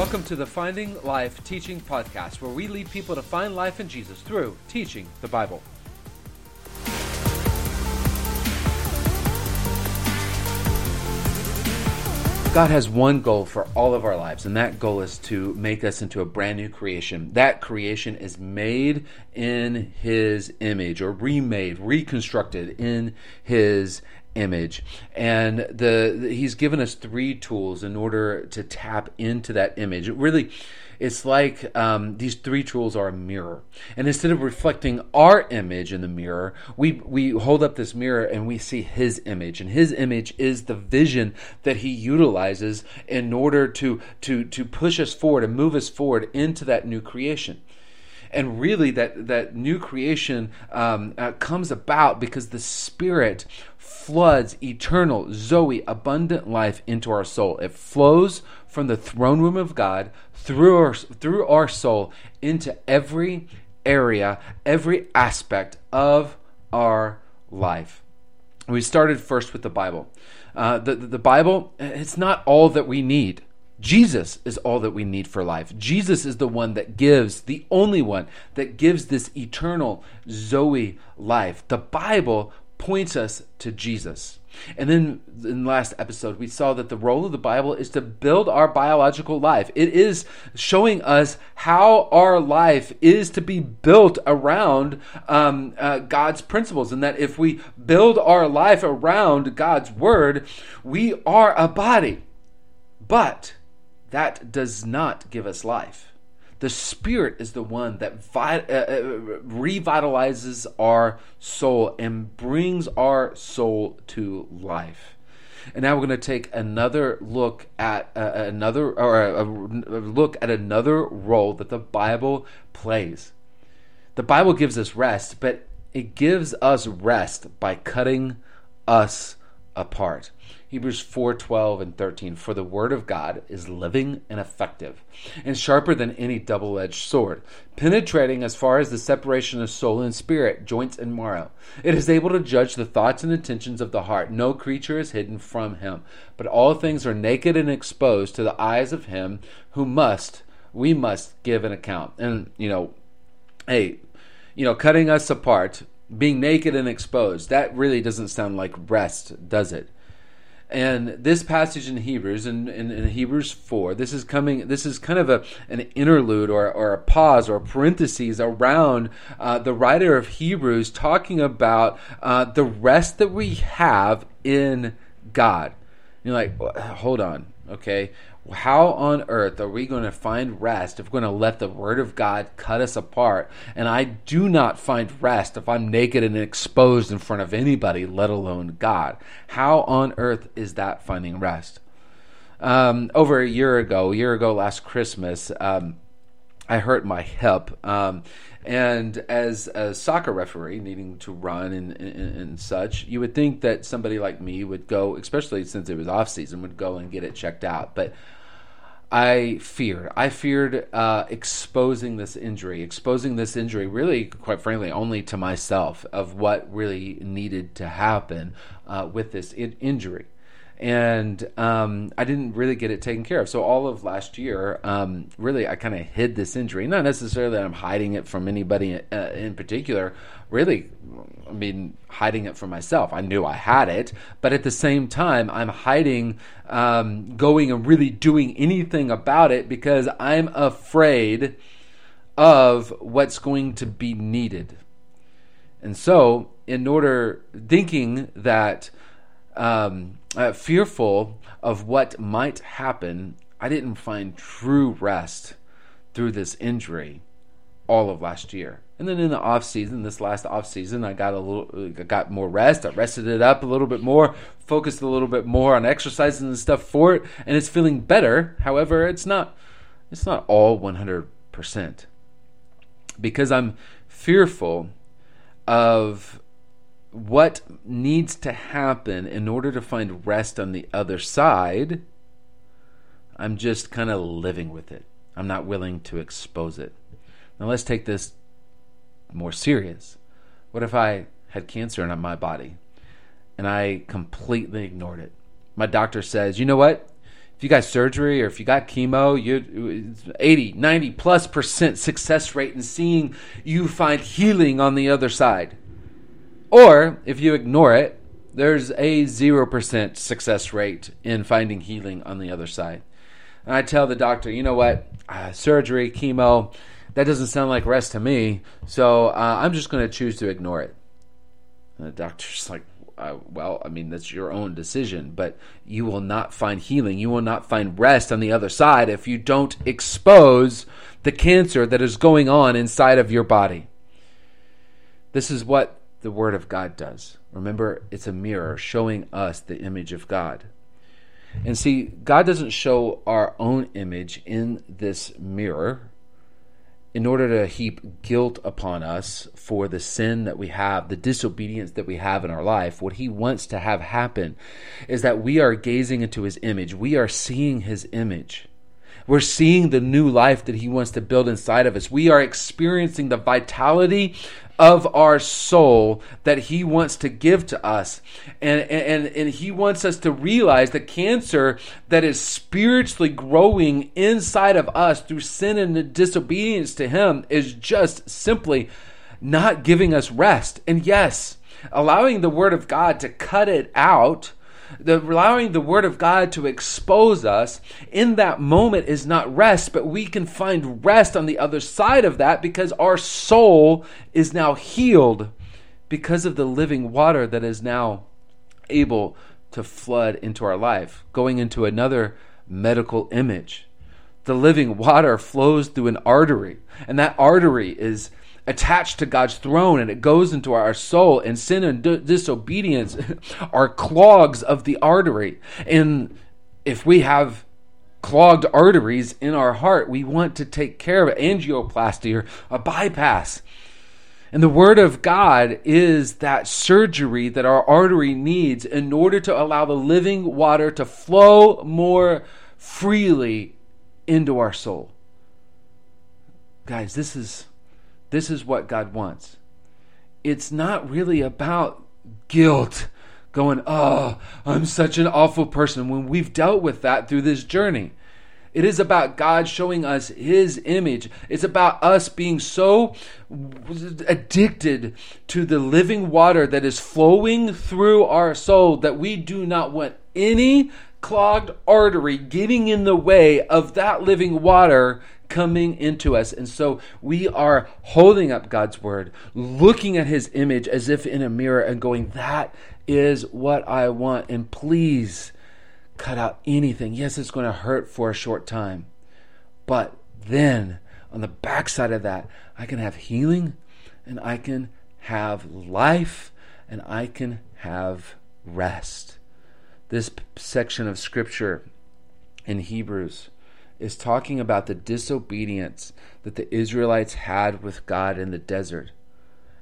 Welcome to the Finding Life Teaching Podcast, where we lead people to find life in Jesus through teaching the Bible. God has one goal for all of our lives, and that goal is to make us into a brand new creation. That creation is made in His image, or remade, reconstructed in His image. And the, the, he's given us three tools in order to tap into that image. Really it's like um, these three tools are a mirror. And instead of reflecting our image in the mirror we we hold up this mirror and we see his image. And his image is the vision that he utilizes in order to to to push us forward and move us forward into that new creation. And really that that new creation um, uh, comes about because the spirit floods eternal zoe abundant life into our soul it flows from the throne room of god through our, through our soul into every area every aspect of our life we started first with the bible uh, the, the bible it's not all that we need Jesus is all that we need for life. Jesus is the one that gives, the only one that gives this eternal Zoe life. The Bible points us to Jesus. And then in the last episode, we saw that the role of the Bible is to build our biological life. It is showing us how our life is to be built around um, uh, God's principles, and that if we build our life around God's word, we are a body. But that does not give us life. The Spirit is the one that vi- uh, uh, revitalizes our soul and brings our soul to life. And now we're going to take another look at uh, another or a, a look at another role that the Bible plays. The Bible gives us rest, but it gives us rest by cutting us apart. Hebrews 4:12 and 13 For the word of God is living and effective and sharper than any double-edged sword penetrating as far as the separation of soul and spirit joints and marrow. It is able to judge the thoughts and intentions of the heart. No creature is hidden from him but all things are naked and exposed to the eyes of him who must we must give an account. And you know hey you know cutting us apart being naked and exposed that really doesn't sound like rest does it and this passage in Hebrews, in, in, in, Hebrews 4, this is coming, this is kind of a, an interlude or, or a pause or parentheses around uh, the writer of Hebrews talking about uh, the rest that we have in God. You're like, hold on, okay? how on earth are we going to find rest if we're going to let the Word of God cut us apart? And I do not find rest if I'm naked and exposed in front of anybody, let alone God. How on earth is that finding rest? Um, over a year ago, a year ago last Christmas, um, I hurt my hip. Um, and as a soccer referee needing to run and, and, and, such, you would think that somebody like me would go, especially since it was off season, would go and get it checked out. But I feared. I feared uh, exposing this injury, exposing this injury, really, quite frankly, only to myself of what really needed to happen uh, with this in- injury and um, I didn't really get it taken care of. So all of last year, um, really, I kind of hid this injury. Not necessarily that I'm hiding it from anybody uh, in particular. Really, I mean, hiding it from myself. I knew I had it, but at the same time, I'm hiding um, going and really doing anything about it because I'm afraid of what's going to be needed. And so, in order, thinking that um, uh, fearful of what might happen, I didn't find true rest through this injury all of last year. And then in the off season, this last off season, I got a little, I got more rest. I rested it up a little bit more, focused a little bit more on exercising and stuff for it, and it's feeling better. However, it's not, it's not all 100 percent because I'm fearful of what needs to happen in order to find rest on the other side, I'm just kind of living with it. I'm not willing to expose it. Now let's take this more serious. What if I had cancer in my body and I completely ignored it? My doctor says, you know what? if you got surgery or if you got chemo, you 80, 90 plus percent success rate in seeing you find healing on the other side. Or if you ignore it, there's a 0% success rate in finding healing on the other side. And I tell the doctor, you know what? Uh, surgery, chemo, that doesn't sound like rest to me. So uh, I'm just going to choose to ignore it. And the doctor's like, uh, well, I mean, that's your own decision, but you will not find healing. You will not find rest on the other side if you don't expose the cancer that is going on inside of your body. This is what the Word of God does. Remember, it's a mirror showing us the image of God. And see, God doesn't show our own image in this mirror in order to heap guilt upon us for the sin that we have, the disobedience that we have in our life, what he wants to have happen is that we are gazing into his image. We are seeing his image. We're seeing the new life that he wants to build inside of us. We are experiencing the vitality of our soul that he wants to give to us. And, and, and he wants us to realize the cancer that is spiritually growing inside of us through sin and disobedience to him is just simply not giving us rest. And yes, allowing the word of God to cut it out the allowing the word of God to expose us in that moment is not rest, but we can find rest on the other side of that because our soul is now healed because of the living water that is now able to flood into our life. Going into another medical image. The living water flows through an artery, and that artery is attached to God's throne and it goes into our soul, and sin and disobedience are clogs of the artery. And if we have clogged arteries in our heart, we want to take care of angioplasty or a bypass. And the Word of God is that surgery that our artery needs in order to allow the living water to flow more freely into our soul. Guys, this is this is what God wants. It's not really about guilt, going, oh, I'm such an awful person, when we've dealt with that through this journey. It is about God showing us His image. It's about us being so addicted to the living water that is flowing through our soul that we do not want any clogged artery getting in the way of that living water coming into us. And so we are holding up God's word, looking at his image as if in a mirror and going, That is what I want. And please cut out anything. Yes, it's going to hurt for a short time. But then on the backside of that, I can have healing and I can have life and I can have rest. This section of scripture in Hebrews is talking about the disobedience that the Israelites had with God in the desert.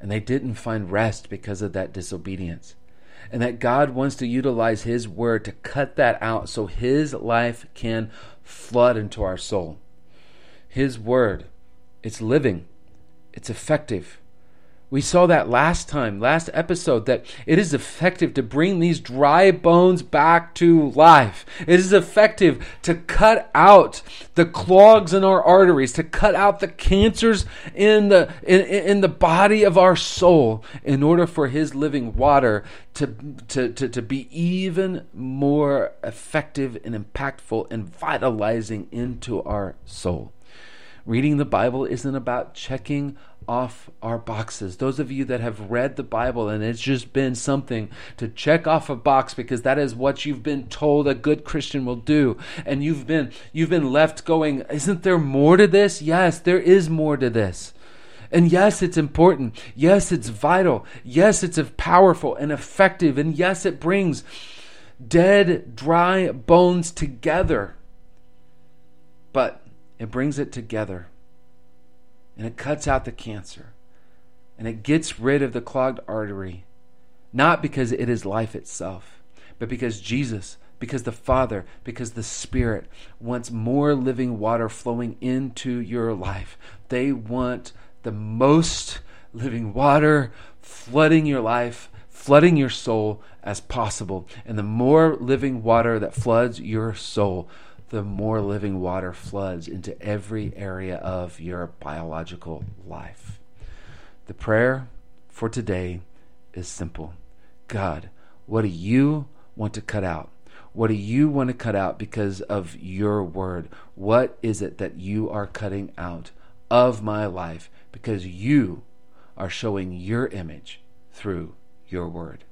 And they didn't find rest because of that disobedience. And that God wants to utilize His word to cut that out so His life can flood into our soul. His word, it's living, it's effective, we saw that last time, last episode, that it is effective to bring these dry bones back to life. It is effective to cut out the clogs in our arteries, to cut out the cancers in the in, in the body of our soul, in order for His living water to, to, to, to be even more effective and impactful and vitalizing into our soul. Reading the Bible isn't about checking off our boxes. Those of you that have read the Bible and it's just been something to check off a box because that is what you've been told a good Christian will do and you've been you've been left going, isn't there more to this? Yes, there is more to this. And yes, it's important. Yes, it's vital. Yes, it's powerful and effective. And yes, it brings dead, dry bones together. But it brings it together and it cuts out the cancer and it gets rid of the clogged artery, not because it is life itself, but because Jesus, because the Father, because the Spirit wants more living water flowing into your life. They want the most living water flooding your life flooding your soul as possible. And the more living water that floods your soul, the more living water floods into every area of your biological life. The prayer for today is simple God, what do you want to cut out? What do you want to cut out because of your word? What is it that you are cutting out of my life because you are showing your image through your word?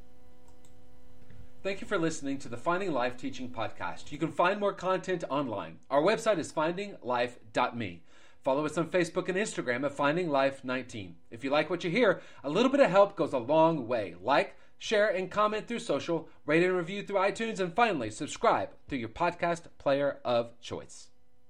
Thank you for listening to the Finding Life Teaching Podcast. You can find more content online. Our website is findinglife.me. Follow us on Facebook and Instagram at Finding Life 19. If you like what you hear, a little bit of help goes a long way. Like, share, and comment through social, rate and review through iTunes, and finally, subscribe through your podcast player of choice.